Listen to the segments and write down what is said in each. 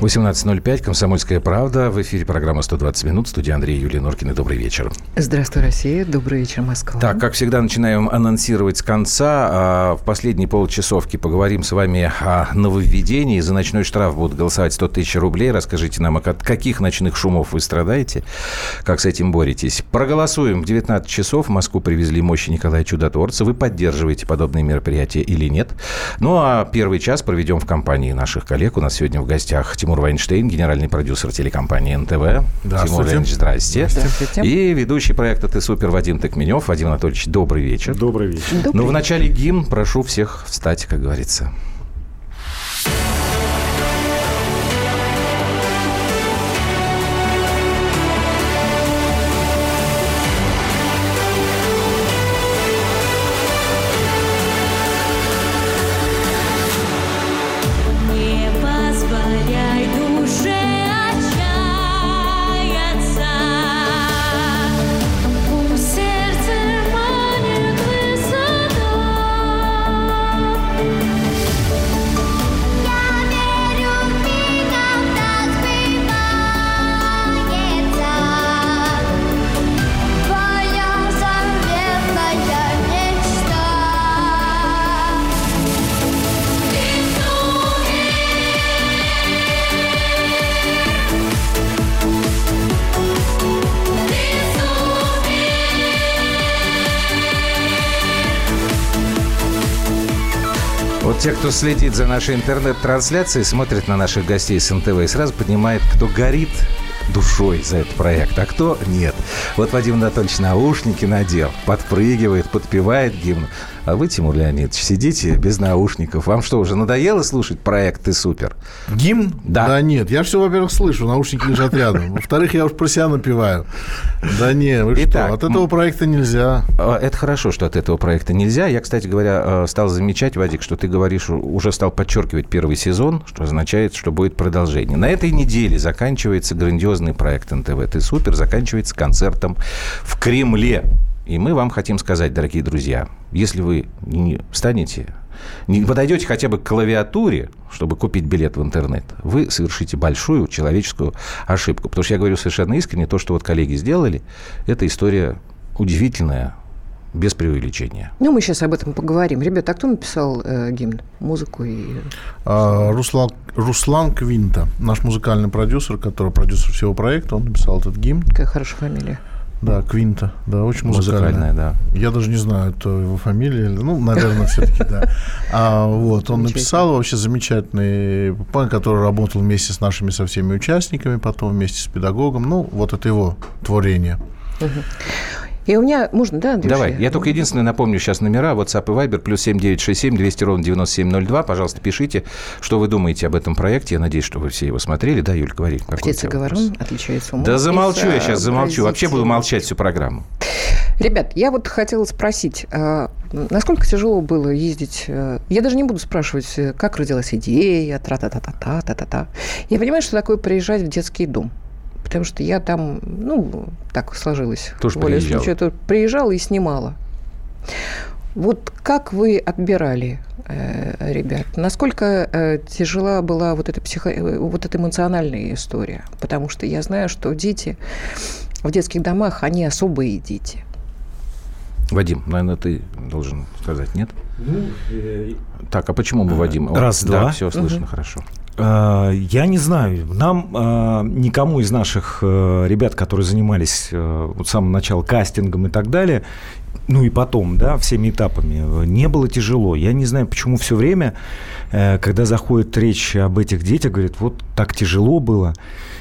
18.05, «Комсомольская правда». В эфире программа «120 минут». Студия Андрей Юлия Норкина. Добрый вечер. Здравствуй, Россия. Добрый вечер, Москва. Так, как всегда, начинаем анонсировать с конца. А в последние полчасовки поговорим с вами о нововведении. За ночной штраф будут голосовать 100 тысяч рублей. Расскажите нам, от каких ночных шумов вы страдаете, как с этим боретесь. Проголосуем в 19 часов. В Москву привезли мощи Николая Чудотворца. Вы поддерживаете подобные мероприятия или нет? Ну, а первый час проведем в компании наших коллег. У нас сегодня в гостях Тимур Тимур Вайнштейн, генеральный продюсер телекомпании НТВ. Тимур Леонидович, здрасте. Здравствуйте. И ведущий проекта «Ты супер» Вадим Токменев. Вадим Анатольевич, добрый вечер. Добрый вечер. Добрый ну, в начале гимн. Прошу всех встать, как говорится. Те, кто следит за нашей интернет-трансляцией, смотрит на наших гостей с НТВ и сразу понимает, кто горит душой за этот проект, а кто нет. Вот Вадим Анатольевич наушники надел, подпрыгивает, подпевает гимн. А вы, Тимур Леонидович, сидите без наушников. Вам что, уже надоело слушать проект «Ты супер»? Гимн? Да. Да нет, я все, во-первых, слышу, наушники лежат рядом. Во-вторых, я уж про себя напеваю. Да не, вы Итак, что, от этого проекта нельзя. А, это хорошо, что от этого проекта нельзя. Я, кстати говоря, э, стал замечать, Вадик, что ты говоришь, уже стал подчеркивать первый сезон, что означает, что будет продолжение. На этой неделе заканчивается грандиозный проект НТВ «Ты супер», заканчивается концертом в Кремле. И мы вам хотим сказать, дорогие друзья, если вы не встанете, не подойдете хотя бы к клавиатуре, чтобы купить билет в интернет, вы совершите большую человеческую ошибку. Потому что я говорю совершенно искренне, то, что вот коллеги сделали, это история удивительная, без преувеличения. Ну, мы сейчас об этом поговорим. Ребята, а кто написал э, гимн, музыку и... А, Руслан, Руслан Квинта, наш музыкальный продюсер, который продюсер всего проекта, он написал этот гимн. Какая хорошая фамилия. Да, Квинта, да, очень музыкальная. музыкальная да. Я даже не знаю, это его фамилия, ну, наверное, все-таки, да. А, вот, он написал вообще замечательный парень, который работал вместе с нашими со всеми участниками, потом вместе с педагогом, ну, вот это его творение. И у меня, можно, да, Андрюша? Давай, я только единственное напомню сейчас номера, WhatsApp и Viber, плюс 7967 200 ровно 9702. Пожалуйста, пишите, что вы думаете об этом проекте. Я надеюсь, что вы все его смотрели. Да, Юль, говори. Птица говорон отличается умом. Да замолчу я сейчас, замолчу. Вообще буду молчать всю программу. Ребят, я вот хотела спросить, а, насколько тяжело было ездить? Э, я даже не буду спрашивать, э, как родилась идея, тра-та-та-та-та-та-та. Я понимаю, что такое приезжать в детский дом потому что я там, ну, так сложилось. Тоже приезжала. Случая, приезжала и снимала. Вот как вы отбирали э, ребят? Насколько э, тяжела была вот эта, психо... Э, вот эта эмоциональная история? Потому что я знаю, что дети в детских домах, они особые дети. Вадим, наверное, ты должен сказать, нет? Ну, э... Так, а почему мы Вадим? Раз, да, два. все слышно угу. хорошо. Э, я не знаю. Нам, э, никому из наших э, ребят, которые занимались вот с самого начала кастингом и так далее, ну и потом, да, всеми этапами, не было тяжело. Я не знаю, почему все время, когда заходит речь об этих детях, говорят, вот так тяжело было.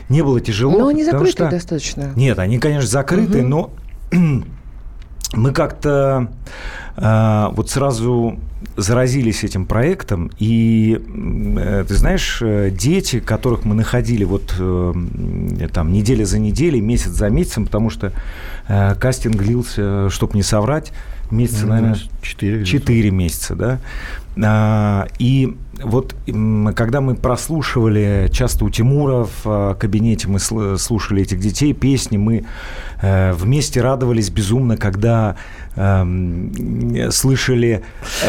Не было тяжело. Но они закрыты что... достаточно. Нет, они, конечно, закрыты, угу. но мы как-то э, вот сразу заразились этим проектом, и э, ты знаешь, э, дети, которых мы находили вот э, там неделя за неделей, месяц за месяцем, потому что э, кастинг длился, чтобы не соврать, месяца, ну, наверное, 4, 4 месяца, да. А, и вот когда мы прослушивали часто у Тимура в кабинете, мы слушали этих детей, песни, мы вместе радовались безумно, когда э, слышали...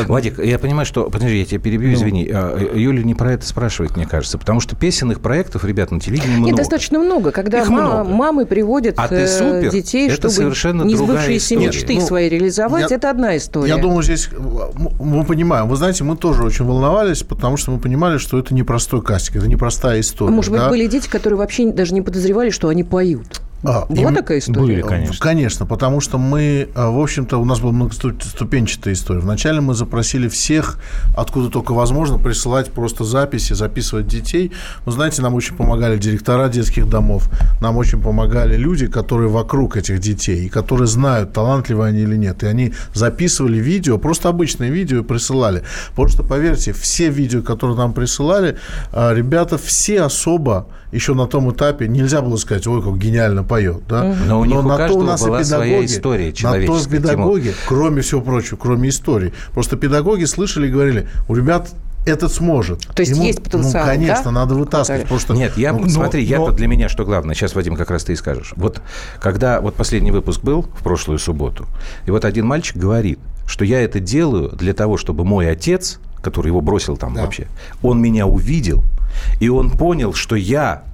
Вадик, я понимаю, что... Подожди, я тебя перебью, ну. извини. А, Юля не про это спрашивает, мне кажется, потому что песенных проектов, ребят, на телевидении много. Нет, достаточно много, когда ма- много. мамы приводят а ты супер. детей, это чтобы совершенно несбывшиеся мечты ну, свои реализовать, я, это одна история. Я думаю, здесь мы понимаем. Вы знаете, мы тоже очень волновались, потому что мы понимали, что это непростой кастинг, это непростая история. Может да? быть, были дети, которые вообще даже не подозревали, что они поют. А, Была такая история? Были, конечно. Конечно, потому что мы, а, в общем-то, у нас была многоступенчатая история. Вначале мы запросили всех, откуда только возможно, присылать просто записи, записывать детей. Вы знаете, нам очень помогали директора детских домов, нам очень помогали люди, которые вокруг этих детей, и которые знают, талантливы они или нет. И они записывали видео, просто обычные видео, присылали. Потому что, поверьте, все видео, которые нам присылали, а, ребята все особо еще на том этапе нельзя было сказать, ой, как гениально поет. Да? Но у них Но у на то у нас была и педагоги, своя история На то педагоги, Тимур. кроме всего прочего, кроме истории. Просто педагоги слышали и говорили, у ребят этот сможет. То есть Ему, есть потенциал, Ну, конечно, да? надо вытаскивать. Потому что, Нет, я, ну, смотри, но, я-то для меня что главное. Сейчас, Вадим, как раз ты и скажешь. Вот когда вот последний выпуск был в прошлую субботу, и вот один мальчик говорит, что я это делаю для того, чтобы мой отец, который его бросил там да. вообще, он меня увидел, и он понял, что я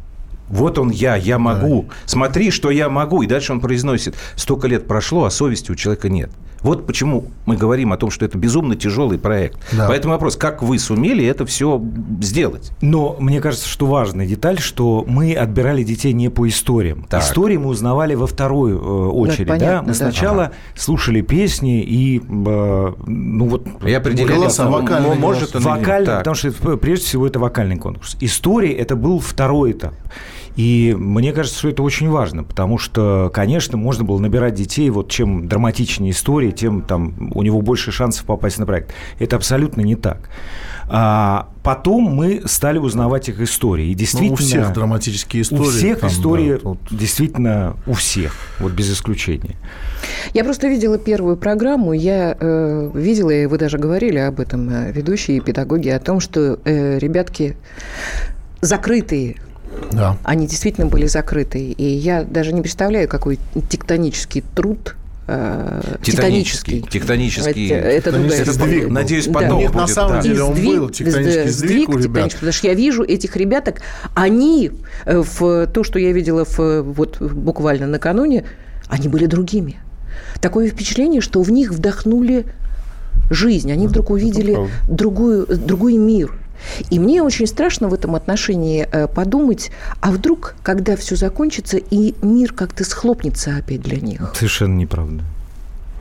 вот он я, я могу. Да. Смотри, что я могу. И дальше он произносит, столько лет прошло, а совести у человека нет. Вот почему мы говорим о том, что это безумно тяжелый проект. Да. Поэтому вопрос, как вы сумели это все сделать? Но мне кажется, что важная деталь, что мы отбирали детей не по историям. Так. Истории мы узнавали во вторую э, ну, очередь. Ну, понятно, да? Мы да. сначала ага. слушали песни и э, ну вот и определяли голоса, вокальный может вокальный, потому что прежде всего это вокальный конкурс. Истории это был второй этап. И мне кажется, что это очень важно, потому что, конечно, можно было набирать детей, вот чем драматичнее истории, тем там у него больше шансов попасть на проект. Это абсолютно не так. А потом мы стали узнавать их истории. И действительно, ну, у всех драматические истории. У всех там, истории, да, вот... действительно, у всех, вот без исключения. Я просто видела первую программу, я э, видела, и вы даже говорили об этом, э, ведущие педагоги, о том, что э, ребятки закрытые да. Они действительно были закрыты. И я даже не представляю, какой тектонический труд э, Титанический. Тектонический. Это, это, это сдвиг. Надеюсь, потом да. Нет, на самом деле он сдвиг, был тектонический сдвиг, у ребят. Потому что я вижу этих ребяток, они э, в то, что я видела в, вот буквально накануне, они были другими. Такое впечатление, что в них вдохнули жизнь. Они вдруг увидели другую, другой мир – и мне очень страшно в этом отношении э, подумать, а вдруг, когда все закончится, и мир как-то схлопнется опять для них? Совершенно неправда.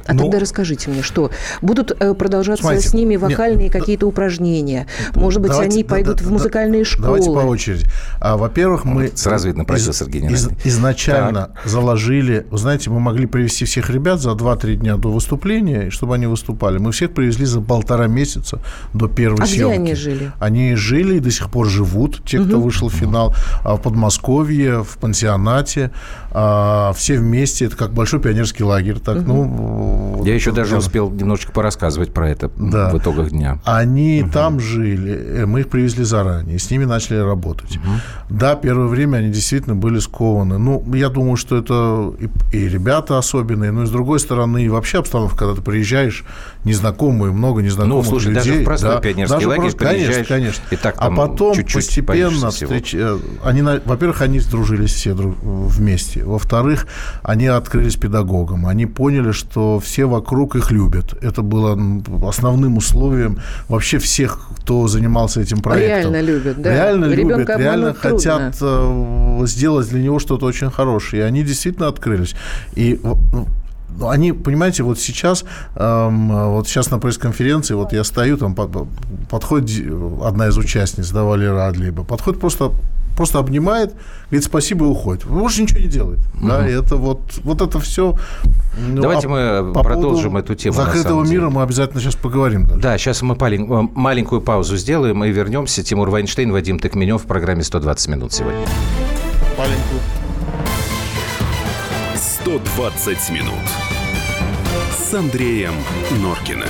А ну, тогда расскажите мне, что будут э, продолжаться смотрите, с ними вокальные какие-то упражнения? Может быть, давайте, они пойдут да, в музыкальные да, школы? Давайте по очереди. А, во-первых, мы сразу видно профессор из, из, изначально так. заложили, вы знаете, мы могли привести всех ребят за 2-3 дня до выступления, чтобы они выступали. Мы всех привезли за полтора месяца до первой а съемки. где они жили? Они жили и до сих пор живут, те, кто угу. вышел в финал, а в Подмосковье, в пансионате, а, все вместе. Это как большой пионерский лагерь. Так, угу. ну я еще даже успел немножечко порассказывать про это да. в итогах дня. Они угу. там жили, э, мы их привезли заранее, с ними начали работать. Угу. Да, первое время они действительно были скованы. Ну, я думаю, что это и, и ребята особенные, но и с другой стороны, и вообще обстановка, когда ты приезжаешь, незнакомые, много незнакомых ну, слушай, людей. даже в простой да, пионерский даже лагерь просто, Конечно, конечно. И так, а потом чуть-чуть постепенно, встреч... Э, они, во-первых, они сдружились все друг... вместе. Во-вторых, они открылись педагогам. Они поняли, что все вокруг их любят. Это было основным условием вообще всех, кто занимался этим проектом. Реально любят, да? Реально любят, реально хотят трудно. Э, сделать для него что-то очень хорошее. И они действительно открылись. И ну, они, понимаете, вот сейчас, эм, вот сейчас на пресс-конференции, вот я стою, там подходит одна из участниц, да, Валера Адлиба, подходит просто просто обнимает, говорит спасибо и уходит. Больше ничего не делает. Угу. Да, это вот, вот это все. Ну, Давайте а мы по продолжим эту тему. Закрытого мира мы обязательно сейчас поговорим. Даже. Да, сейчас мы малень, маленькую паузу сделаем и вернемся. Тимур Вайнштейн, Вадим Токменев в программе «120 минут» сегодня. Маленькую. 120 минут с Андреем Норкиным.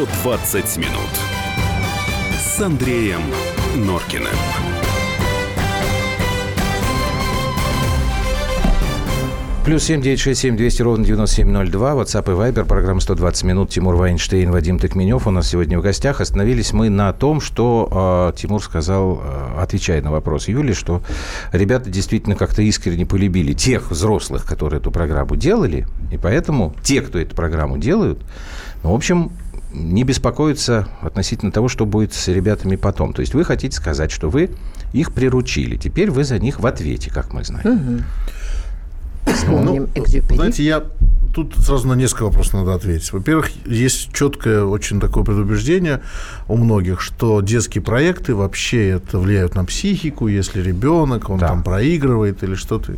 «120 минут» с Андреем Норкиным. Плюс семь девять шесть семь двести ровно девяносто семь ноль два. WhatsApp и Viber. Программа 120 минут. Тимур Вайнштейн, Вадим Токменев. У нас сегодня в гостях. Остановились мы на том, что э, Тимур сказал, э, отвечая на вопрос Юли, что ребята действительно как-то искренне полюбили тех взрослых, которые эту программу делали. И поэтому те, кто эту программу делают, ну, в общем, не беспокоиться относительно того, что будет с ребятами потом. То есть вы хотите сказать, что вы их приручили. Теперь вы за них в ответе, как мы знаем. Угу. Вспомним ну, Знаете, я тут сразу на несколько вопросов надо ответить. Во-первых, есть четкое очень такое предубеждение у многих, что детские проекты вообще это влияют на психику, если ребенок, он да. там проигрывает или что-то.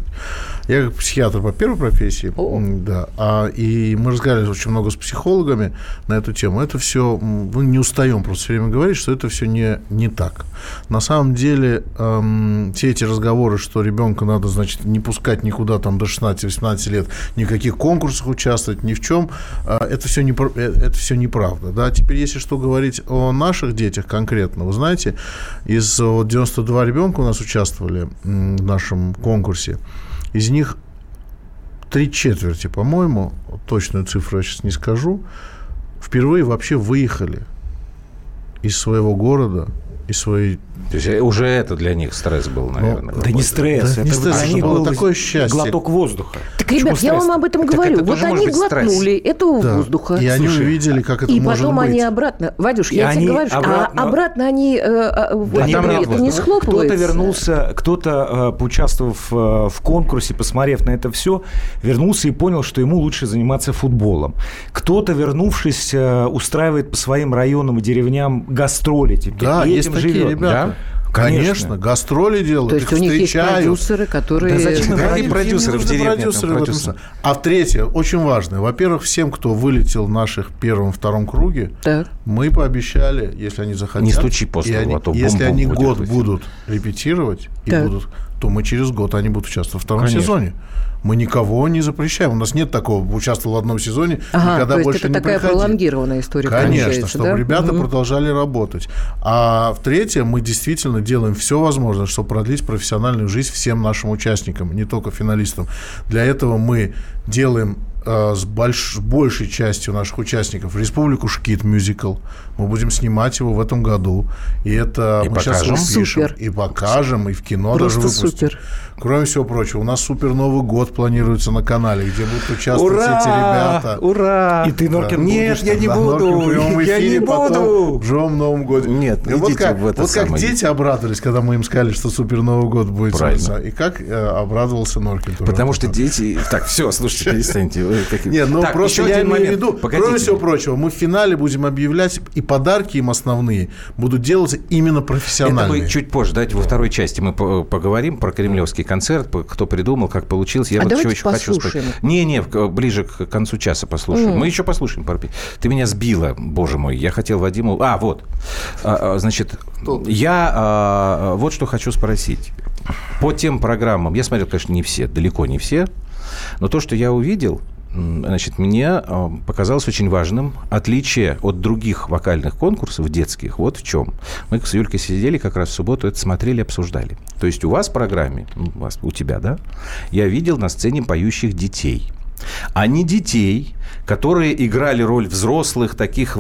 Я как психиатр по первой профессии, О. да, а, и мы разговаривали очень много с психологами на эту тему. Это все, мы не устаем просто все время говорить, что это все не, не так. На самом деле, эм, все эти разговоры, что ребенка надо, значит, не пускать никуда там до 16-18 лет, никаких конкурсов участвовать, ни в чем, э, это все, не, э, это все неправда. Да? Теперь, если что говорить о наших детях конкретно, вы знаете, из вот, 92 ребенка у нас участвовали в нашем конкурсе, из них три четверти, по-моему, точную цифру я сейчас не скажу, впервые вообще выехали из своего города, из своей то есть уже это для них стресс был, ну, наверное. Ну, да не стресс, да, это не стресс, для них был такое счастье. глоток воздуха. Так, ребят, я вам об этом говорю. Вот они глотнули стресс. этого да. воздуха. И они увидели, как это и может быть. И потом они обратно... Вадюш, и я тебе говорю, обратно... а обратно они... Э, э, да, там это не схлопывается. Кто-то вернулся, кто-то, э, поучаствовав в конкурсе, посмотрев на это все, вернулся и понял, что ему лучше заниматься футболом. Кто-то, вернувшись, устраивает по своим районам и деревням гастроли теперь. Да, и есть этим такие живет. ребята. Да? Конечно. Конечно, гастроли делают, То есть у них есть продюсеры, которые... Да зачем да, они продюсеры в деревне? Продюсеры в этом... А в третье, очень важное. Во-первых, всем, кто вылетел в наших первом-втором круге, так. мы пообещали, если они захотят... Не стучи после они, а то Если они год будут репетировать, и будут, то мы через год они будут участвовать во втором Конечно. сезоне мы никого не запрещаем. У нас нет такого, участвовал в одном сезоне, ага, никогда то больше это не такая приходи. пролонгированная история Конечно, чтобы да? ребята угу. продолжали работать. А в третье, мы действительно делаем все возможное, чтобы продлить профессиональную жизнь всем нашим участникам, не только финалистам. Для этого мы делаем с больш, большей частью наших участников Республику Шкит мюзикл. Мы будем снимать его в этом году. И это и мы покажем. сейчас его пишем. Супер. И покажем, и в кино Просто даже выпустим. Супер. Кроме всего прочего, у нас супер Новый год планируется на канале, где будут участвовать ура! эти ребята. Ура! И ты, Норкин, да. Нет, я не да, буду. я не буду. В живом Новом годе. Нет, и вот как, в это вот самое... как дети обрадовались, когда мы им сказали, что супер Новый год будет. Правильно. И как э, обрадовался Норкин. Потому что дети... Так, все, слушайте, перестаньте. Нет, ну просто я имею в виду, кроме всего прочего, мы в финале будем объявлять, и подарки им основные будут делаться именно профессиональные. Это мы чуть позже, давайте во второй части мы поговорим про кремлевский концерт, кто придумал, как получилось. Я а вот еще, еще хочу сказать. Не, не, ближе к концу часа послушаем. Mm. Мы еще послушаем пару Ты меня сбила, боже мой. Я хотел Вадиму... А, вот. А, а, значит, Кто? я а, вот что хочу спросить. По тем программам, я смотрел, конечно, не все, далеко не все, но то, что я увидел, значит, мне а, показалось очень важным отличие от других вокальных конкурсов детских. Вот в чем. Мы с Юлькой сидели как раз в субботу, это смотрели, обсуждали. То есть у вас в программе, у, вас, у тебя, да, я видел на сцене поющих детей. А не детей, которые играли роль взрослых, таких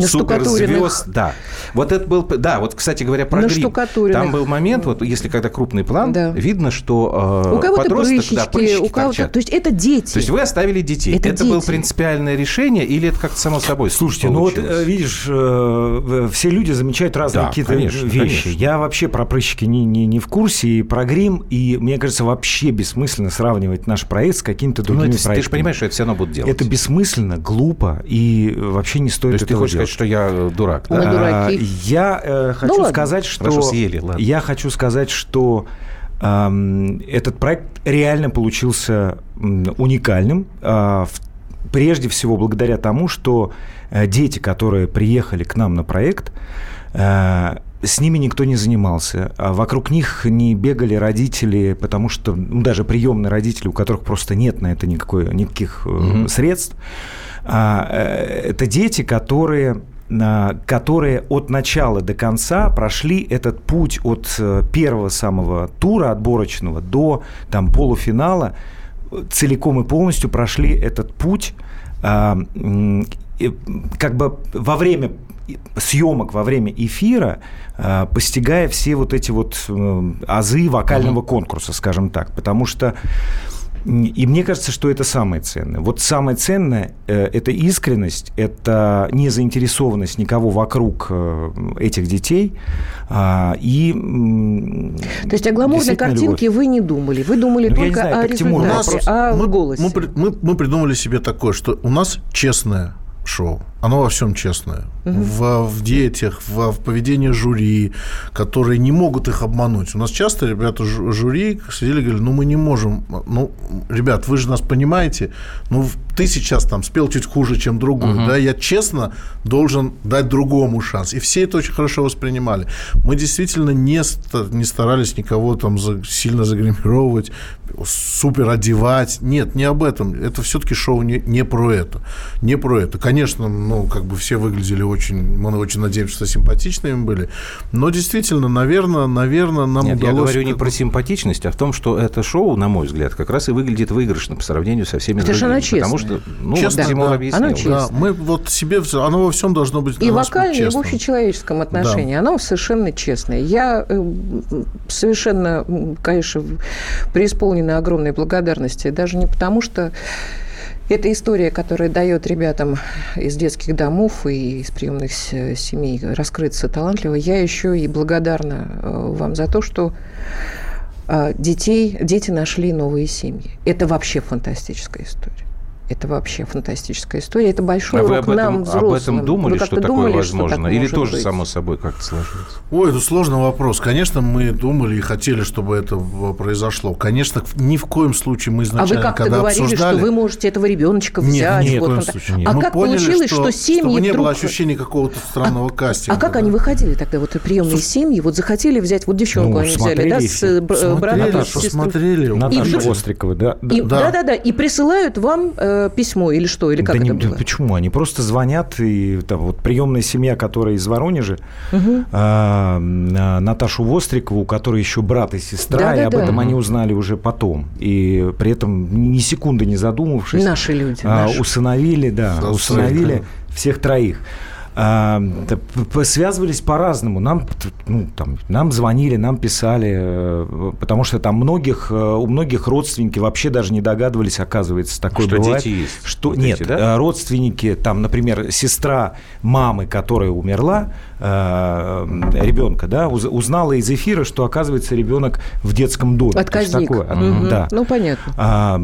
суперзвезд. Да. Вот это был... Да, вот, кстати говоря, про грим. Там был момент, вот если когда крупный план, да. видно, что э, у кого-то подросток, прыщички, да, прыщички у кого-то... То есть это дети. То есть вы оставили детей. Это, это дети. было принципиальное решение или это как-то само собой Слушайте, получилось? ну вот, видишь, э, все люди замечают разные да, какие-то конечно, вещи. Конечно. Я вообще про прыщики не, не, не в курсе, и про грим, и мне кажется, вообще бессмысленно сравнивать наш проект с какими-то ну, другими ну, проектами. Ты же понимаешь, что это все равно будут делать. Это бессмысленно, глупо, и вообще не стоит То есть ты хочешь делать. Сказать, что я э, дурак, да? Мы дураки. Я э, хочу ну, сказать, что... Хорошо, съели, ладно. Я хочу сказать, что э, этот проект реально получился уникальным, э, прежде всего благодаря тому, что э, дети, которые приехали к нам на проект, э, с ними никто не занимался. А вокруг них не бегали родители, потому что ну, даже приемные родители, у которых просто нет на это никакой, никаких mm-hmm. средств. А, э, это дети, которые которые от начала до конца прошли этот путь от э, первого самого тура отборочного до там, полуфинала, целиком и полностью прошли этот путь а, как бы во время съемок во время эфира, постигая все вот эти вот э, азы вокального mm-hmm. конкурса, скажем так. Потому что и мне кажется, что это самое ценное. Вот самое ценное э, – это искренность, это незаинтересованность никого вокруг этих детей. А, и То есть о гламурной картинке любовь. вы не думали? Вы думали ну, только знаю, о результате, о мы, голосе? Мы, мы, мы придумали себе такое, что у нас честное шоу. Оно во всем честное. Угу. В, в детях, в, в поведении жюри, которые не могут их обмануть. У нас часто ребята жюри сидели и говорили, ну, мы не можем. Ну, ребят, вы же нас понимаете. Ну, ты сейчас там спел чуть хуже, чем другой. Угу. Да, я честно должен дать другому шанс. И все это очень хорошо воспринимали. Мы действительно не, не старались никого там за, сильно загримировать, супер одевать. Нет, не об этом. Это все-таки шоу не, не про это. Не про это. Конечно, ну, как бы все выглядели очень, мы очень надеемся, что симпатичными были. Но действительно, наверное, наверное, нам Нет, удалось... я говорю не про симпатичность, а в том, что это шоу, на мой взгляд, как раз и выглядит выигрышно по сравнению со всеми это другими. Оно честное. Потому что, ну, Честно, вот Тимур да. объяснил. Оно да, мы вот себе, оно во всем должно быть И вокально, и в общечеловеческом отношении. Да. Оно совершенно честное. Я э, совершенно, конечно, преисполнена огромной благодарности. Даже не потому, что это история, которая дает ребятам из детских домов и из приемных семей раскрыться талантливо. Я еще и благодарна э, вам за то, что э, детей, дети нашли новые семьи. Это вообще фантастическая история. Это вообще фантастическая история. Это большой а урок вы об нам, взрослым. Об этом думали, что такое думали, возможно? Что Или тоже быть? само собой как-то сложилось? Ой, это сложный вопрос. Конечно, мы думали и хотели, чтобы это произошло. Конечно, ни в коем случае мы изначально, А вы как-то когда говорили, обсуждали... что вы можете этого ребеночка взять? Нет, нет, вот, случае, нет. А мы как поняли, получилось, что, что семьи чтобы не вдруг... было ощущения какого-то странного а, кастинга. А как да? они выходили тогда, вот приемные семьи, вот захотели взять, вот девчонку ну, они взяли, да, с э, братом, Наташу, смотрели. Наташа Острикова, да. Да-да-да, и присылают вам э, письмо или что, или как да это не, было? Почему? Они просто звонят, и там вот приемная семья, которая из Воронежа, угу. а, Наташу Вострикову, у которой еще брат и сестра, да, и да, об да. этом они узнали уже потом. И при этом ни секунды не задумавшись... Наши люди. А, наши. Усыновили, да, да усыновили всех троих. Связывались по-разному. Нам, ну, там, нам звонили, нам писали, э, потому что там многих, э, у многих родственники вообще даже не догадывались, оказывается, такое что бывает. Дети есть. Что, вот нет, эти, да? Э, родственники, там, например, сестра мамы, которая умерла, ребенка, да, узнала из эфира, что, оказывается, ребенок в детском доме. Отказник. Такое. Угу. Да. Ну, понятно. А,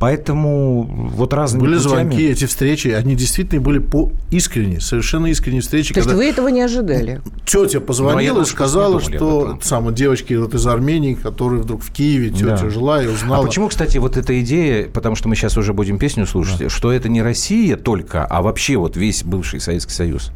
поэтому вот разными Были путями... звонки, эти встречи, они действительно были по искренне, совершенно искренней встречи. То есть вы этого не ожидали? Тетя позвонила и сказала, что самой девочки вот из Армении, которая вдруг в Киеве, тетя да. жила и узнала. А почему, кстати, вот эта идея, потому что мы сейчас уже будем песню слушать, да. что это не Россия только, а вообще вот весь бывший Советский Союз?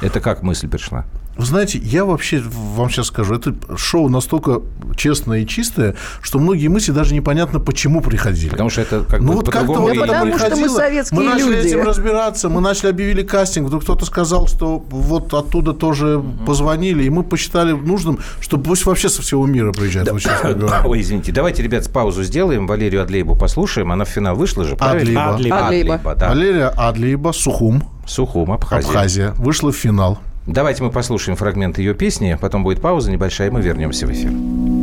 Это как мысль пришла? Вы знаете, я вообще вам сейчас скажу, это шоу настолько честное и чистое, что многие мысли даже непонятно, почему приходили. Потому что это как ну, бы вот как-то вот да потому что мы советские мы начали люди. этим разбираться, мы начали объявили кастинг, вдруг кто-то сказал, что вот оттуда тоже угу. позвонили, и мы посчитали нужным, что пусть вообще со всего мира приезжают. Да. Вот. Ой, извините, давайте, ребят, паузу сделаем, Валерию Адлееву послушаем, она в финал вышла же, правильно? Адлиба. Адлиба. Адлиба да. Валерия Адлиба, Сухум. Сухум, Абхазия. Абхазия. Вышла в финал. Давайте мы послушаем фрагмент ее песни, потом будет пауза небольшая, и мы вернемся в эфир.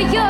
Андреем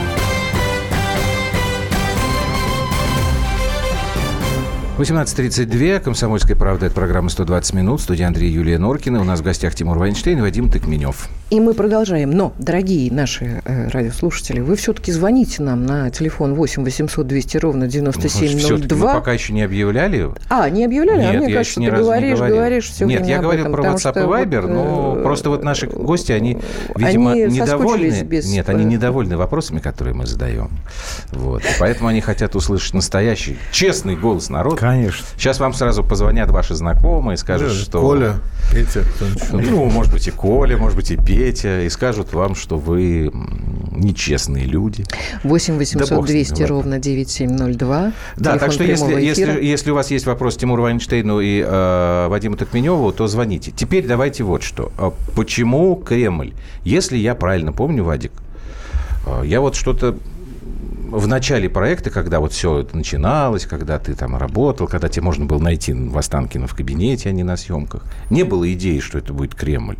18.32. Комсомольская правда. Это программа «120 минут». Студия Андрей Юлия Норкина. У нас в гостях Тимур Вайнштейн и Вадим Тыкменев. И мы продолжаем. Но, дорогие наши э, радиослушатели, вы все-таки звоните нам на телефон 8 800 200 ровно 9702. Мы пока еще не объявляли. А, не объявляли? А Нет, а мне кажется, ты говоришь, говоришь все Нет, я говорил этом, про WhatsApp и Viber, вот, но э, просто вот наши гости, они, видимо, они недовольны. Без... Нет, они недовольны вопросами, которые мы задаем. Вот. И поэтому они хотят услышать настоящий, честный голос народа. Конечно. Сейчас вам сразу позвонят ваши знакомые и скажут, да, что... Коля, Петя, Ну, может быть, и Коля, может быть, и Петя, и скажут вам, что вы нечестные люди. 8 800 да 200 ровно 9702. Да, так что если, если, если у вас есть вопрос Тимуру Вайнштейну и э, Вадиму Токменеву, то звоните. Теперь давайте вот что. А почему Кремль? Если я правильно помню, Вадик, э, я вот что-то в начале проекта, когда вот все это начиналось, когда ты там работал, когда тебе можно было найти в Останкино в кабинете, а не на съемках, не было идеи, что это будет Кремль.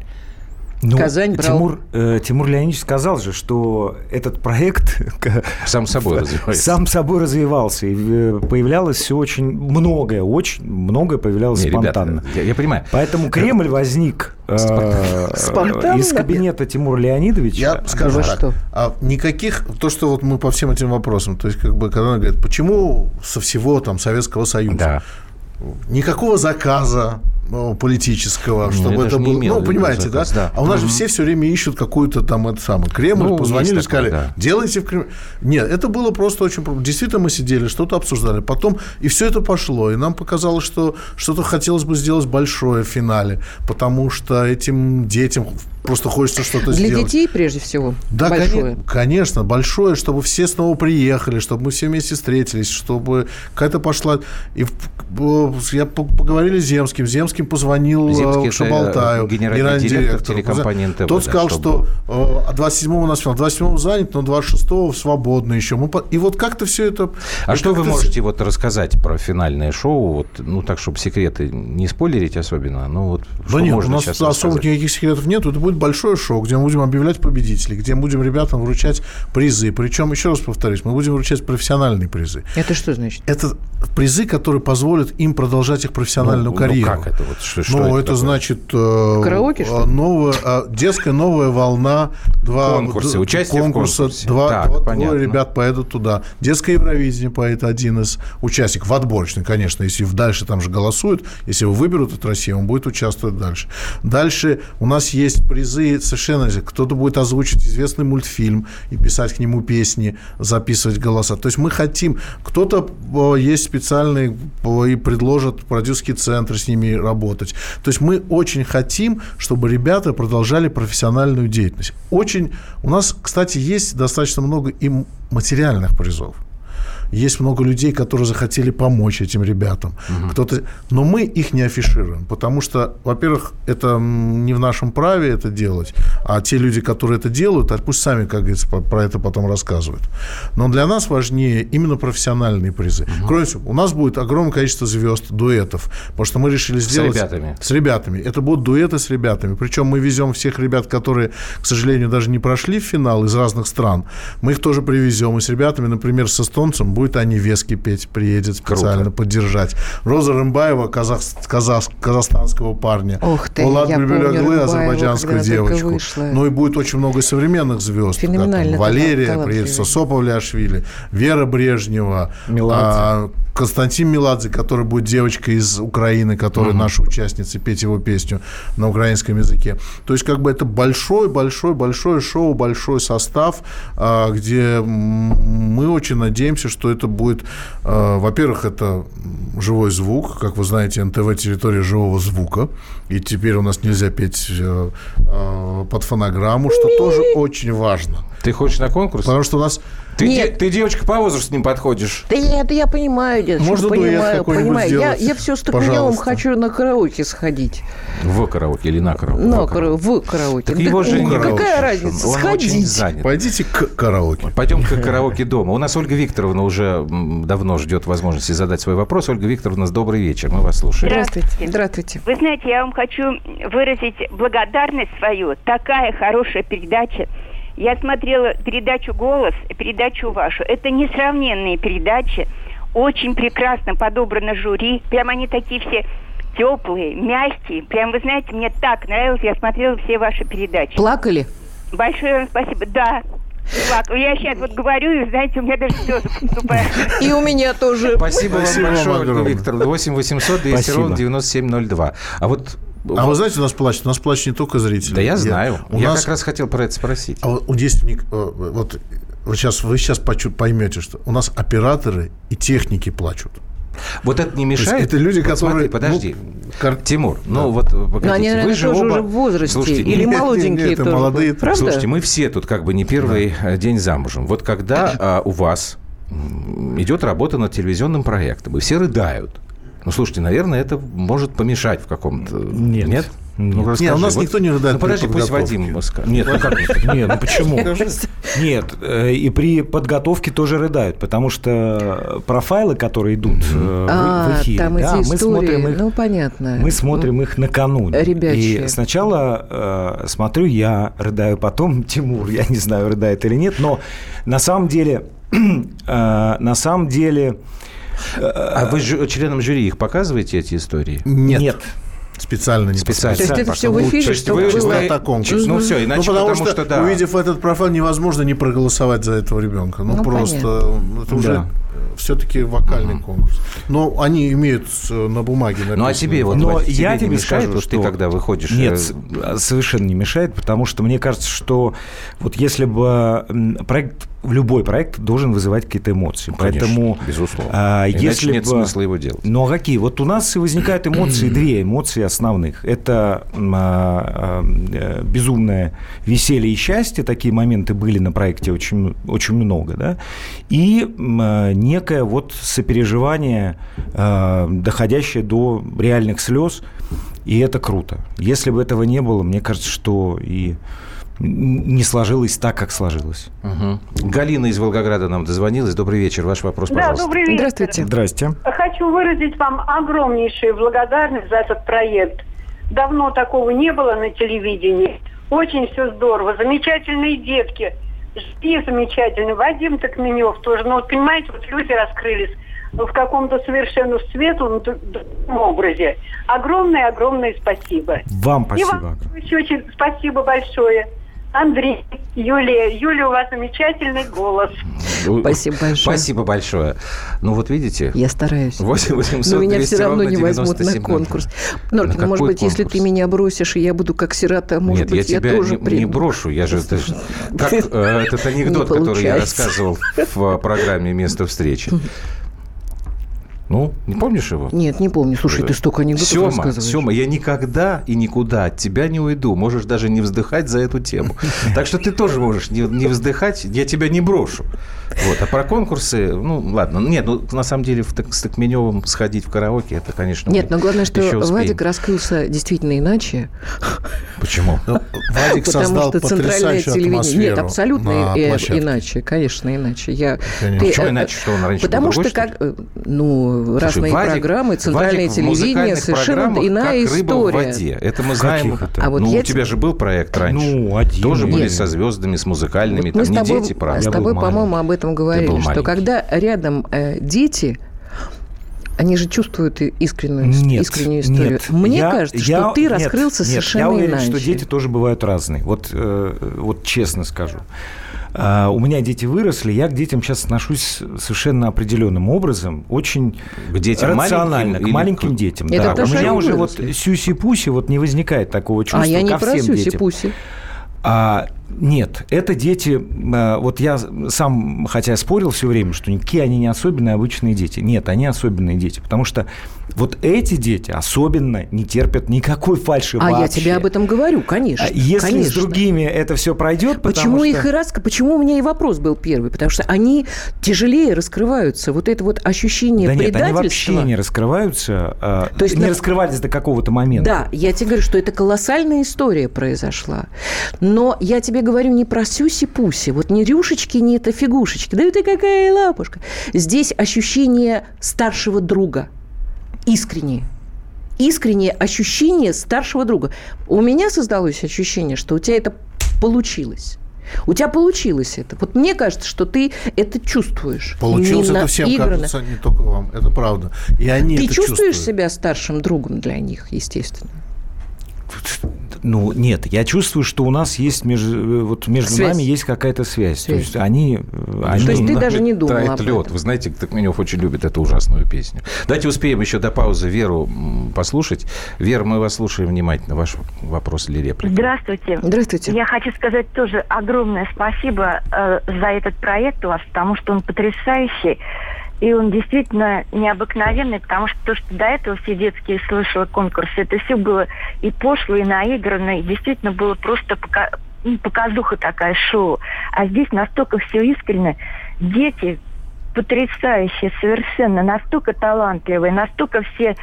Ну, Казань брал... Тимур, э, Тимур Леонидович сказал же, что этот проект сам собой развивался. Сам собой развивался. И э, появлялось все очень многое, очень многое появлялось Не, спонтанно. Ребята, я, я понимаю. Поэтому Кремль возник э, из кабинета Тимура Леонидовича. Я скажу так. Что? А никаких, то, что вот мы по всем этим вопросам, то есть, как бы, когда он говорит, почему со всего там Советского Союза? Да. Никакого заказа, ну, политического, ну, чтобы это было. Ну, понимаете, да? да? А у нас же все все время ищут какую-то там это самое Кремль, ну, позвонили, сказали, да. делайте в Кремль. Нет, это было просто очень. Действительно, мы сидели, что-то обсуждали. Потом и все это пошло. И нам показалось, что что-то хотелось бы сделать большое в финале, потому что этим детям просто хочется что-то сделать. Для детей, прежде всего, да, большое. конечно, большое, чтобы все снова приехали, чтобы мы все вместе встретились, чтобы какая-то пошла... И я поговорили с Земским, Земским позвонил э, Земский Шабалтаю, генеральный, генеральный директор, директор телекомпании НТВ. Тот сказал, что 27 у нас финал, 27 занят, но 26 свободно еще. Мы, и вот как-то все это... А что вы можете вот рассказать про финальное шоу, вот, ну так, чтобы секреты не спойлерить особенно, ну вот Да нет, у нас особо никаких секретов нет, это будет большое шоу, где мы будем объявлять победителей, где мы будем ребятам вручать призы. Причем, еще раз повторюсь, мы будем вручать профессиональные призы. Это что значит? Это призы, которые позволят им продолжать их профессиональную ну, карьеру. Ну, как это? Вот, что, что ну, это, это значит... Э, Караоке, что ли? Новая, э, детская новая волна. Два, конкурсы, участие конкурса, в конкурсе. Два, так, два, понятно. двое ребят поедут туда. Детское Евровидение поедет один из участников. В отборочный, конечно, если дальше там же голосуют. Если его выберут от России, он будет участвовать дальше. Дальше у нас есть призы совершенно... Кто-то будет озвучить известный мультфильм и писать к нему песни, записывать голоса. То есть мы хотим... Кто-то есть специальный и предложат продюсерский центр с ними работать. То есть мы очень хотим, чтобы ребята продолжали профессиональную деятельность. Очень... У нас, кстати, есть достаточно много и материальных призов. Есть много людей, которые захотели помочь этим ребятам. Угу. Кто-то... Но мы их не афишируем, потому что, во-первых, это не в нашем праве это делать, а те люди, которые это делают, пусть сами, как говорится, про это потом рассказывают. Но для нас важнее именно профессиональные призы. Угу. Кроме того, у нас будет огромное количество звезд, дуэтов, потому что мы решили сделать... С ребятами. С ребятами. Это будут дуэты с ребятами. Причем мы везем всех ребят, которые, к сожалению, даже не прошли в финал из разных стран. Мы их тоже привезем. И с ребятами, например, с эстонцем будет Аня Вески петь, приедет специально Круто. поддержать. Роза Рымбаева, казах, казах, казахстанского парня. Ух ты, Влад я Бельбеляглы, азербайджанскую девочку. Вышла. Ну и будет очень много современных звезд. Феноменально. Валерия, приедет Сосо Павлиашвили, Вера Брежнева, а, Константин Меладзе, который будет девочкой из Украины, которая uh-huh. наша участница, петь его песню на украинском языке. То есть, как бы это большой-большой-большое шоу, большой состав, где мы очень надеемся, что это будет, во-первых, это живой звук, как вы знаете, НТВ территория живого звука, и теперь у нас нельзя петь под фонограмму, что тоже очень важно. Ты хочешь на конкурс? Потому что у нас ты, Нет. Де, ты девочка по возрасту с ним подходишь. Да я, это я понимаю, дедушка, Можно понимаю, понимаю. Сделать, я, я все с Токуневым хочу на караоке сходить. В караоке или на караоке? На караоке, в караоке. Так да, его же Какая караоке. разница? Он Сходить. очень занят. Пойдите к караоке. Пойдем к караоке дома. У нас Ольга Викторовна уже давно ждет возможности задать свой вопрос. Ольга Викторовна, добрый вечер. Мы вас слушаем. Здравствуйте. Здравствуйте. Вы знаете, я вам хочу выразить благодарность свою. Такая хорошая передача. Я смотрела передачу «Голос» и передачу вашу. Это несравненные передачи. Очень прекрасно подобрано жюри. Прям они такие все теплые, мягкие. Прям, вы знаете, мне так нравилось. Я смотрела все ваши передачи. Плакали? Большое вам спасибо. Да, плакала. Я сейчас вот говорю, и, знаете, у меня даже слезы поступают. И у меня тоже. Спасибо вам большое, Викторовна. 8 800 200 ровно 9702. А вот а вы знаете, у нас плачут? У нас плачут не только зрители. Да я знаю. Я, я нас... как раз хотел про это спросить. А вот есть вот вы сейчас, вы сейчас поймете, что у нас операторы и техники плачут. Вот это не мешает. Это люди, вот которые. Смотри, подожди, ну, кар... Тимур, да. ну вот погодите, Но они, вы же тоже оба... уже в возрасте. Слушайте, или нет, молоденькие нет, это только. молодые. Правда? Слушайте, мы все тут как бы не первый да. день замужем. Вот когда а, у вас идет работа над телевизионным проектом, и все рыдают. Ну, слушайте, наверное, это может помешать в каком-то... Нет. Нет? Ну, расскажи. Нет, у нас вот, никто не рыдает. Ну, подожди, пусть Вадим скажет. Нет, ну как Нет, ну почему? Нет, и при подготовке тоже рыдают, потому что профайлы, которые идут а, в эфире, мы смотрим их. Ну, понятно. Мы смотрим их накануне. Ребячие. И сначала э, смотрю я, рыдаю, потом Тимур, я не знаю, рыдает или нет, но на самом деле, э, на самом деле... А вы членам жюри их показываете, эти истории? Нет. Нет. Специально не Специально. То есть это все в эфире, что вы, было... вы, конкурс. Ну, все, иначе ну, потому, потому что, что, да. увидев этот профайл, невозможно не проголосовать за этого ребенка. Ну, Ну, просто понятно. это уже Да. все-таки вокальный mm-hmm. конкурс. Но они имеют на бумаге написано. Ну, а тебе вот, Но тебе я тебе не мешает, скажу, что ты когда выходишь... Нет, э, совершенно не мешает, потому что мне кажется, что вот если бы проект любой проект должен вызывать какие-то эмоции. Конечно, Поэтому, безусловно. А, Иначе если нет бы... смысла его делать. Ну а какие? Вот у нас возникают эмоции, две эмоции основных. Это а, а, безумное веселье и счастье, такие моменты были на проекте очень, очень много, да, и а, некое вот сопереживание, а, доходящее до реальных слез, и это круто. Если бы этого не было, мне кажется, что и не сложилось так, как сложилось. Угу. Галина из Волгограда нам дозвонилась. Добрый вечер. Ваш вопрос, пожалуйста. Да, добрый вечер. Здравствуйте. Здрасте. Хочу выразить вам огромнейшую благодарность за этот проект. Давно такого не было на телевидении. Очень все здорово. Замечательные детки. И замечательные. Вадим Токменев тоже. Ну, вот, понимаете, вот люди раскрылись в каком-то совершенно светлом образе. Огромное-огромное спасибо. Вам спасибо. И вам еще очень спасибо большое. Андрей, Юлия. Юлия, у вас замечательный голос. Спасибо большое. Спасибо большое. Ну вот видите. Я стараюсь. 8 800 Но меня все равно не возьмут на конкурс. Норкин, на может быть, конкурс? если ты меня бросишь, и я буду как сирота, может Нет, быть, я, я тебя тоже не, приму. не брошу. Я же... Это, как э, этот анекдот, который я рассказывал в программе «Место встречи». Ну, не помнишь его? Нет, не помню. Слушай, ты столько анекдотов Сема, рассказываешь. Сема, я никогда и никуда от тебя не уйду. Можешь даже не вздыхать за эту тему. Так что ты тоже можешь не, не вздыхать, я тебя не брошу. Вот. А про конкурсы, ну, ладно. Нет, ну, на самом деле, в, с Токменевым сходить в караоке, это, конечно, Нет, но главное, что Вадик раскрылся действительно иначе. Почему? Ну, Вадик Потому что центральное телевидение... Нет, абсолютно иначе, конечно, иначе. Я. Ты, Почему иначе, что он раньше Потому что, как, э, ну, Слушай, разные Вадик, программы, центральное Вадик телевидение, совершенно иная как рыба в воде. Это мы знаем. А вот ну, у тебя же был проект раньше. Ну, один. Тоже были со звездами, с музыкальными. Вот там не дети, правда. С тобой, по-моему, об этом говорили, что когда рядом э, дети, они же чувствуют искреннюю, нет, искреннюю историю. Нет, Мне я, кажется, что я, ты раскрылся нет, совершенно я уверен, иначе. что дети тоже бывают разные. Вот, э, вот честно скажу. Uh, у меня дети выросли, я к детям сейчас отношусь совершенно определенным образом, очень к детям рационально, к маленьким детям. Это да. У меня уже вот сюси-пуси вот не возникает такого чувства а я не ко про всем сюси-пуси. А, нет, это дети, а, вот я сам, хотя спорил все время, что никакие они не особенные обычные дети. Нет, они особенные дети, потому что вот эти дети особенно не терпят никакой фальши а вообще. я тебе об этом говорю, конечно. А если конечно. с другими это все пройдет, Почему что... их и раз... Почему у меня и вопрос был первый? Потому что они тяжелее раскрываются. Вот это вот ощущение да предательства... нет, они вообще не раскрываются. То есть не на... раскрывались до какого-то момента. Да, я тебе говорю, что это колоссальная история произошла. Но я тебе говорю не про сюси-пуси. Вот не рюшечки, не это фигушечки. Да ты какая лапушка. Здесь ощущение старшего друга – искренние искреннее ощущение старшего друга. У меня создалось ощущение, что у тебя это получилось. У тебя получилось это. Вот мне кажется, что ты это чувствуешь. Получилось это всем, играно. кажется, не только вам. Это правда. И они ты это чувствуешь чувствуют. себя старшим другом для них, естественно? Ну, нет, я чувствую, что у нас есть между, вот между связь. нами есть какая-то связь. связь. То есть они... они... То есть ты даже не думал об лед. этом. Вы знаете, Токменев очень любит эту ужасную песню. Давайте успеем еще до паузы Веру послушать. Вера, мы вас слушаем внимательно. Ваш вопрос или реплика? Здравствуйте. Здравствуйте. Я хочу сказать тоже огромное спасибо э, за этот проект у вас, потому что он потрясающий. И он действительно необыкновенный, потому что то, что до этого все детские слышала конкурсы, это все было и пошло, и наигранно, и действительно было просто пока, ну, показуха такая, шоу. А здесь настолько все искренне. Дети потрясающие совершенно, настолько талантливые, настолько все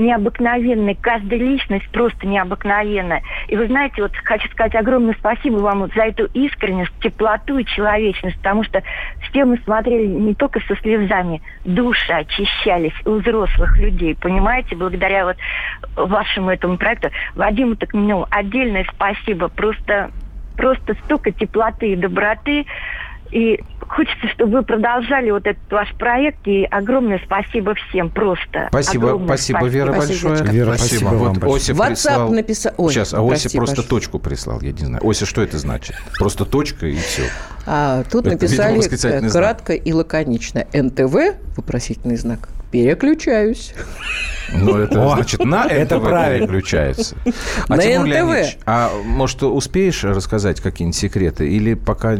необыкновенный, каждая личность просто необыкновенная. И вы знаете, вот хочу сказать огромное спасибо вам за эту искренность, теплоту и человечность, потому что все мы смотрели не только со слезами, души очищались у взрослых людей, понимаете, благодаря вот вашему этому проекту. Вадиму ну, отдельное спасибо, просто, просто столько теплоты и доброты. И хочется, чтобы вы продолжали вот этот ваш проект. И огромное спасибо всем просто. Спасибо, огромное спасибо, спасибо, Вера, спасибо. большое. Вера, спасибо, спасибо вот вам Ося WhatsApp прислал... написал... Ой, Сейчас, а Ося просто Паш. точку прислал, я не знаю. Ося, что это значит? Просто точка и все. А тут Это, видимо, написали восклицательный э, знак. кратко и лаконично. НТВ, вопросительный знак, переключаюсь. Ну, это О, значит, на это правильно. переключается. А, На Тимур НТВ. Леонидович, а может, успеешь рассказать какие-нибудь секреты? Или пока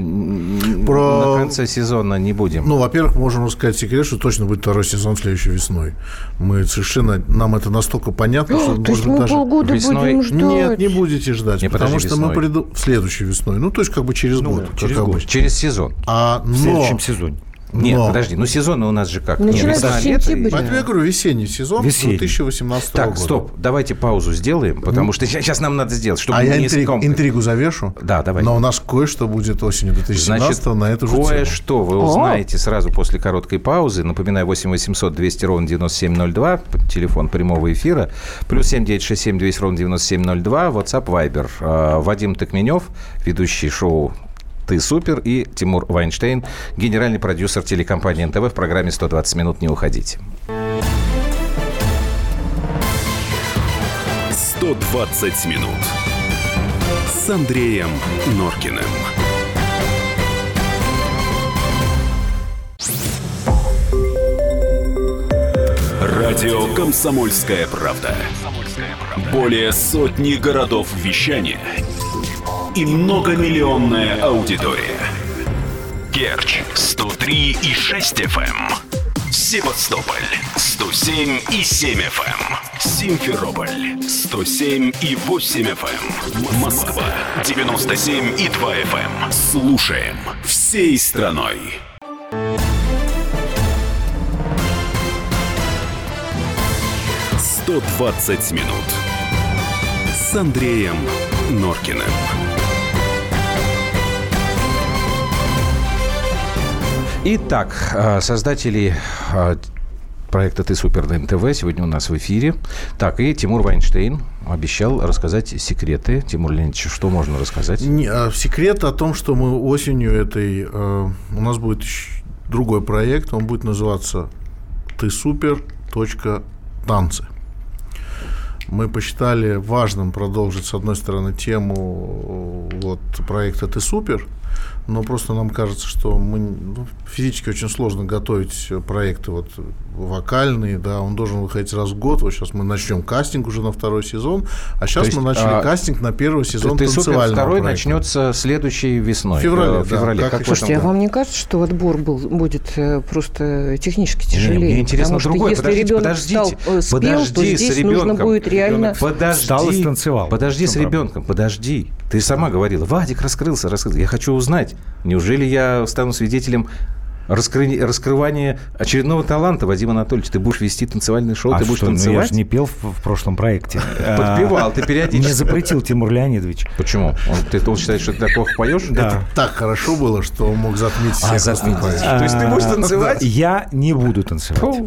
Про- на конце сезона не будем? Ну, во-первых, можем рассказать секрет, что точно будет второй сезон следующей весной. Мы совершенно, нам это настолько понятно, что, То есть мы даже... полгода весной- будем ждать. Нет, не будете ждать, Не, потому что мы весной. в следующей весной. Ну, то есть как бы через год, как через год. Через сезон. А, В следующем но, сезоне. Нет, Но. подожди, ну сезоны у нас же как? Начинается Весна, с сентября. поэтому я говорю, весенний сезон Весенний. 2018 Так, года. стоп, давайте паузу сделаем, потому что сейчас нам надо сделать, чтобы А я интриг- скомкать. интригу завешу? Да, давай. Но у нас кое-что будет осенью 2017 Значит, на эту же тему. кое-что вы О! узнаете сразу после короткой паузы. Напоминаю, 8 800 200 ровно 9702, п- телефон прямого эфира, плюс 7 967 200 ровно 9702, WhatsApp, Viber. А, Вадим Токменев, ведущий шоу «Ты супер» и Тимур Вайнштейн, генеральный продюсер телекомпании НТВ в программе «120 минут». Не уходите. 120 минут с Андреем Норкиным. Радио «Комсомольская правда». Более сотни городов вещания и многомиллионная аудитория. Керчь 103 и 6 FM. Севастополь 107 и 7 FM. Симферополь 107 и 8 FM. Москва 97 и 2 FM. Слушаем всей страной. «120 минут» с Андреем Норкиным. Итак, а, создатели а, проекта «Ты супер» на НТВ сегодня у нас в эфире. Так, и Тимур Вайнштейн обещал рассказать секреты. Тимур Леонидович, что можно рассказать? Не, а, секрет о том, что мы осенью этой... э, у нас будет другой проект, он будет называться «Ты супер. точка Танцы». Мы посчитали важным продолжить, с одной стороны, тему э, вот, проекта «Ты супер», но просто нам кажется, что мы ну, физически очень сложно готовить проекты вот вокальные, да, он должен выходить раз в год. Вот сейчас мы начнем кастинг уже на второй сезон, а сейчас есть, мы начали а, кастинг на первый сезон «Ты супер» танцевального второй проекта. начнется следующей весной. В феврале, э, в да, феврале. как Слушайте, а вам не кажется, что отбор был, будет э, просто технически Не, тяжелее? мне интересно Потому что другое. если Подождите, ребенок подождите, стал, э, спел, подожди то здесь с ребенком. нужно будет реально... Подожди, Встал и станцевал. Подожди с проблема? ребенком, подожди. Ты сама говорила, Вадик раскрылся, раскрылся. Я хочу узнать, неужели я стану свидетелем раскры- раскрывания очередного таланта, Вадим Анатольевич? Ты будешь вести танцевальное шоу, А ты будешь что, ну, я танцевать? же не пел в, в прошлом проекте. Подпевал, ты А, периодически. Мне запретил Тимур Леонидович. Почему? Он, ты он считает, что ты так плохо поешь? Да. Так хорошо было, что он мог затмить всех А, затмить. То есть ты будешь А, танцевать? Я не буду танцевать.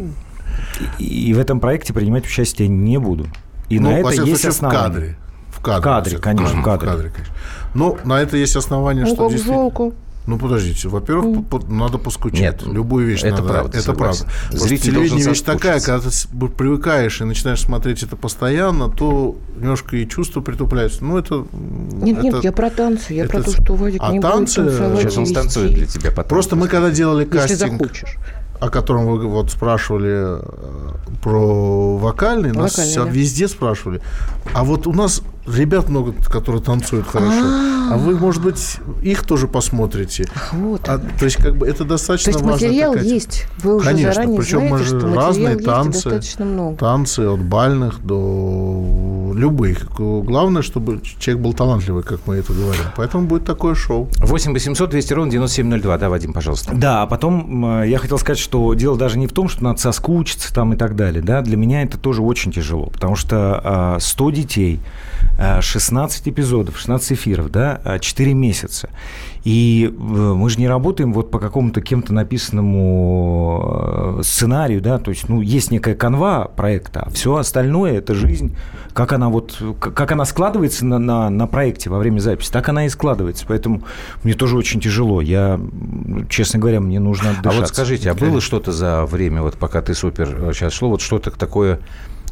И и в этом проекте принимать участие не буду. И ну, на это есть случае, в основания. Кадре. В кадре, кадре, конечно, случае. в кадре. конечно. Ну, на это есть основания, Ну, что как действительно... жалко. Ну, подождите. Во-первых, по- надо поскучать. Нет, Любую вещь это надо. правда, Это согласен. правда. Зритель телевидение вещь такая, когда ты привыкаешь и начинаешь смотреть это постоянно, то немножко и чувства притупляются. Ну, это... Нет, это- нет, я про танцы, я про это- то, что Вадик а не танцы- будет танцевать Сейчас он станцует для тебя потом. Просто мы когда делали Если кастинг, захочешь. О котором вы вот спрашивали э, про вокальный, нас Вокальный, вся- да. везде спрашивали. А вот у нас ребят много, которые танцуют хорошо. А вы, может быть, их тоже посмотрите. Вот. А, то есть, как бы это достаточно То есть материал такая есть. Вы уже Конечно, заранее причем знаете, мы же разные танцы, достаточно много. танцы от бальных до любых. Главное, чтобы человек был талантливый, как мы это говорим. Поэтому будет такое шоу. 8 800 200 ровно 9702. Да, Вадим, пожалуйста. Да, а потом я хотел сказать, что дело даже не в том, что надо соскучиться там и так далее. Да? Для меня это тоже очень тяжело, потому что э, 100 детей, э, 16 эпизодов, 16 эфиров, да, э, 4 месяца. И э, мы же не работаем вот по какому-то кем-то написанному э, сценарию, да, то есть, ну, есть некая канва проекта, а все остальное – это жизнь, как она она вот, как она складывается на, на, на проекте во время записи, так она и складывается. Поэтому мне тоже очень тяжело. Я, честно говоря, мне нужно отдышаться. А вот скажите, а было что-то за время, вот пока ты супер сейчас шло, вот что-то такое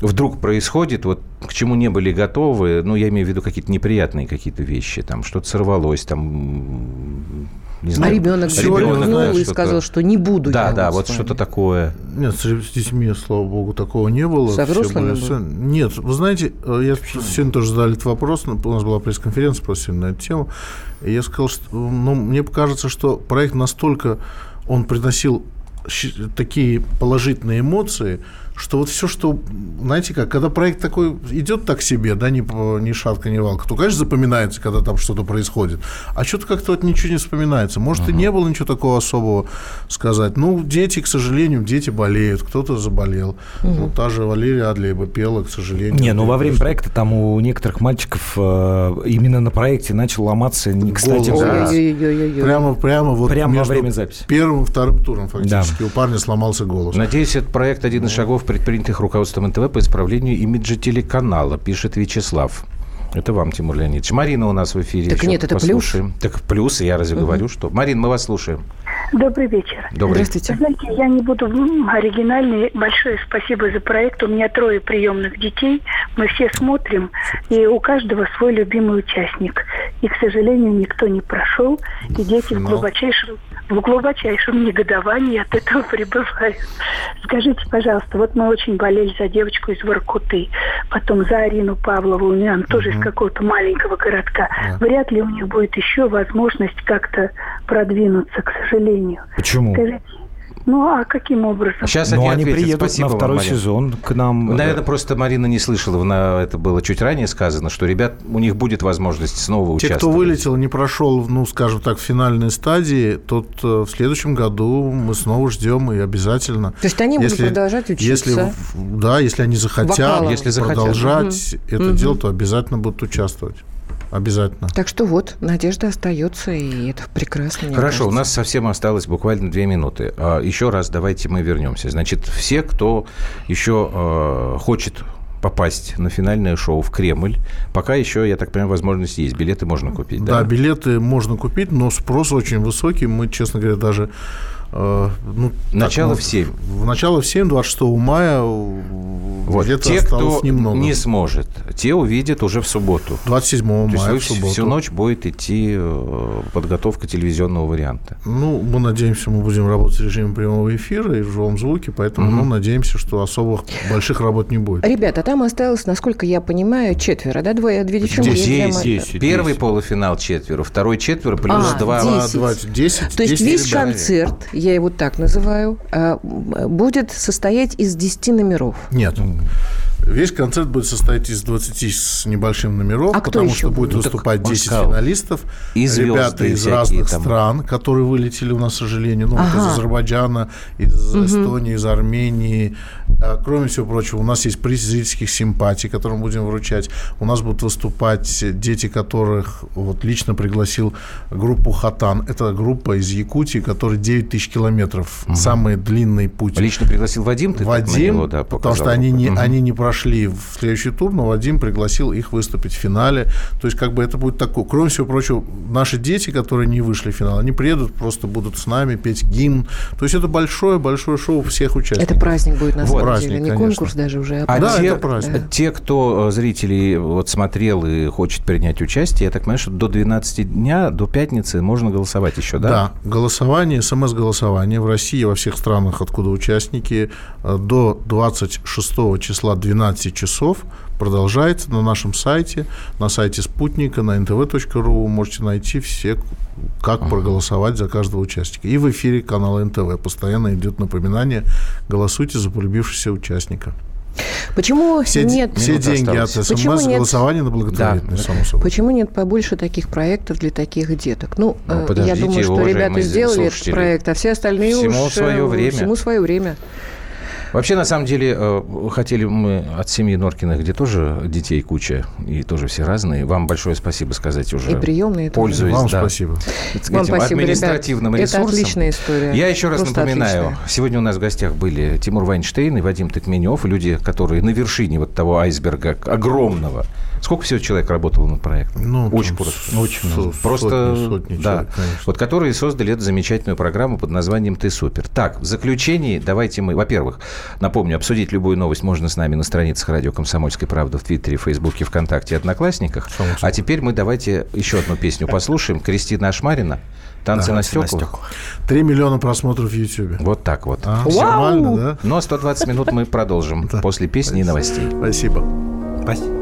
вдруг происходит, вот к чему не были готовы, ну, я имею в виду какие-то неприятные какие-то вещи, там что-то сорвалось, там не знаю. А ребенок ребенок и сказал, что не буду. Да, да, вот что-то такое. Нет, с детьми, слава богу, такого не было. Со взрослыми было? Нет, вы знаете, э, я Почему? сегодня тоже задали этот вопрос, у нас была пресс-конференция просто на эту тему, и я сказал, что ну, мне кажется, что проект настолько, он приносил такие положительные эмоции, что вот все, что, знаете как, когда проект такой идет так себе, да, ни, ни шатка, ни валка, то, конечно, запоминается, когда там что-то происходит. А что-то как-то вот ничего не вспоминается. Может, uh-huh. и не было ничего такого особого сказать. Ну, дети, к сожалению, дети болеют, кто-то заболел. Uh-huh. Ну, та же Валерия Адлеева пела, к сожалению. Не, ну во время проекта там у некоторых мальчиков э, именно на проекте начал ломаться, не кстати, да. Прямо, прямо вот прямо во время записи. Первым, вторым туром фактически да. у парня сломался голос. Надеюсь, этот проект один из шагов предпринятых руководством НТВ по исправлению имиджа телеканала, пишет Вячеслав. Это вам, Тимур Леонидович. Марина у нас в эфире. Так нет, это послушаем. плюс. Так плюс, я разве угу. говорю, что... Марин, мы вас слушаем. Добрый вечер. Добрый. Здравствуйте. Знаете, я не буду оригинальной. Большое спасибо за проект. У меня трое приемных детей. Мы все смотрим, и у каждого свой любимый участник. И, к сожалению, никто не прошел, и дети в глубочайшем в глубочайшем негодовании от этого пребывают. Скажите, пожалуйста, вот мы очень болели за девочку из Воркуты, потом за Арину Павлову, у нее она тоже из какого-то маленького городка. Yeah. Вряд ли у них будет еще возможность как-то продвинуться, к сожалению. Почему? Скажите, ну, а каким образом? Сейчас они, они приедут Спасибо на второй вам, сезон к нам. Наверное, просто Марина не слышала, на, это было чуть ранее сказано, что ребят, у них будет возможность снова Те, участвовать. Те, кто вылетел, не прошел, ну, скажем так, в финальной стадии, тот э, в следующем году мы снова ждем и обязательно. То есть они если, будут продолжать учиться? Если, да, если они захотят Вокалом. если продолжать захотят. это угу. дело, то обязательно будут участвовать. Обязательно. Так что вот, надежда остается, и это прекрасно. Хорошо, у нас совсем осталось буквально две минуты. А, еще раз давайте мы вернемся. Значит, все, кто еще э, хочет попасть на финальное шоу в Кремль. Пока еще, я так понимаю, возможность есть. Билеты можно купить, да? Да, билеты можно купить, но спрос очень высокий. Мы, честно говоря, даже ну, начало так, в 7. В начало в 7, 26 мая вот. где-то те, кто немного. не сможет, те увидят уже в субботу. 27 То мая в субботу. Всю ночь будет идти э, подготовка телевизионного варианта. Ну, мы надеемся, мы будем работать в режиме прямого эфира и в живом звуке, поэтому угу. ну, надеемся, что особых больших работ не будет. Ребята, там осталось, насколько я понимаю, четверо, да? Двое, две девчонки. Здесь, здесь, здесь. Первый полуфинал четверо, второй четверо, плюс а, два. 10. 20, 10. То есть 10 весь ребят. концерт я его так называю, а, будет состоять из 10 номеров. Нет. Весь концерт будет состоять из 20 с небольшим номеров, а потому что будет ну, выступать 10 сказал, финалистов, и ребята из разных там. стран, которые вылетели у нас, к сожалению, ну, ага. из Азербайджана, из угу. Эстонии, из Армении. А, кроме всего прочего, у нас есть приз зрительских симпатий, которые мы будем вручать. У нас будут выступать дети, которых вот лично пригласил группу «Хатан». Это группа из Якутии, которая 9 тысяч километров. Угу. Самый длинный путь. Лично пригласил Вадим? Ты Вадим, него, да, потому что они не, угу. они не прошли в следующий тур, но Вадим пригласил их выступить в финале. То есть, как бы это будет такое. Кроме всего прочего, наши дети, которые не вышли в финал, они приедут, просто будут с нами петь гимн. То есть, это большое-большое шоу всех участников. Это праздник будет на самом праздник, деле, не конечно. конкурс даже уже. А, а да, те, это праздник. Да. те, кто э, зрители вот смотрел и хочет принять участие, я так понимаю, что до 12 дня, до пятницы можно голосовать еще, да? Да, голосование, смс-голосование в России, во всех странах, откуда участники, э, до 26 числа 12 12 часов продолжается на нашем сайте, на сайте Спутника, на ntv.ru. Вы можете найти все, как проголосовать за каждого участника. И в эфире канала НТВ постоянно идет напоминание «Голосуйте за полюбившегося участника». Почему все, нет... Все деньги от СМС, Почему нет... голосование на благотворительность, да. само собой. Почему нет побольше таких проектов для таких деток? Ну, ну я думаю, что ребята сделали этот проект, а все остальные всему уж... Свое время. Всему свое время. Вообще, на самом деле, э, хотели мы от семьи Норкиных, где тоже детей куча, и тоже все разные. Вам большое спасибо сказать уже. И приемные Пользуясь, Вам да, спасибо. Вам спасибо, административным ребят. ресурсом. Это отличная история. Я еще раз Просто напоминаю, отличная. сегодня у нас в гостях были Тимур Вайнштейн и Вадим Токменев, люди, которые на вершине вот того айсберга огромного. Сколько всего человек работало над проектом? Ну, очень просто. Очень много. Просто, Сотни, сотни да. человек, конечно. Вот которые создали эту замечательную программу под названием «Ты супер». Так, в заключении давайте мы, во-первых, напомню, обсудить любую новость можно с нами на страницах радио «Комсомольская правда» в Твиттере, Фейсбуке, ВКонтакте и Одноклассниках. Само собой. А теперь мы давайте еще одну песню послушаем. Кристина Ашмарина «Танцы на «Танцы на стеклах». стеклах». 3 миллиона просмотров в Ютьюбе. Вот так вот. А, нормально, да? Но 120 минут мы продолжим Да. после песни и новостей. Спасибо. Спасибо.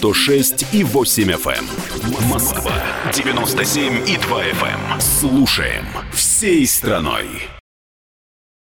106 и 8 FM. Москва 97 и 2 FM. Слушаем всей страной.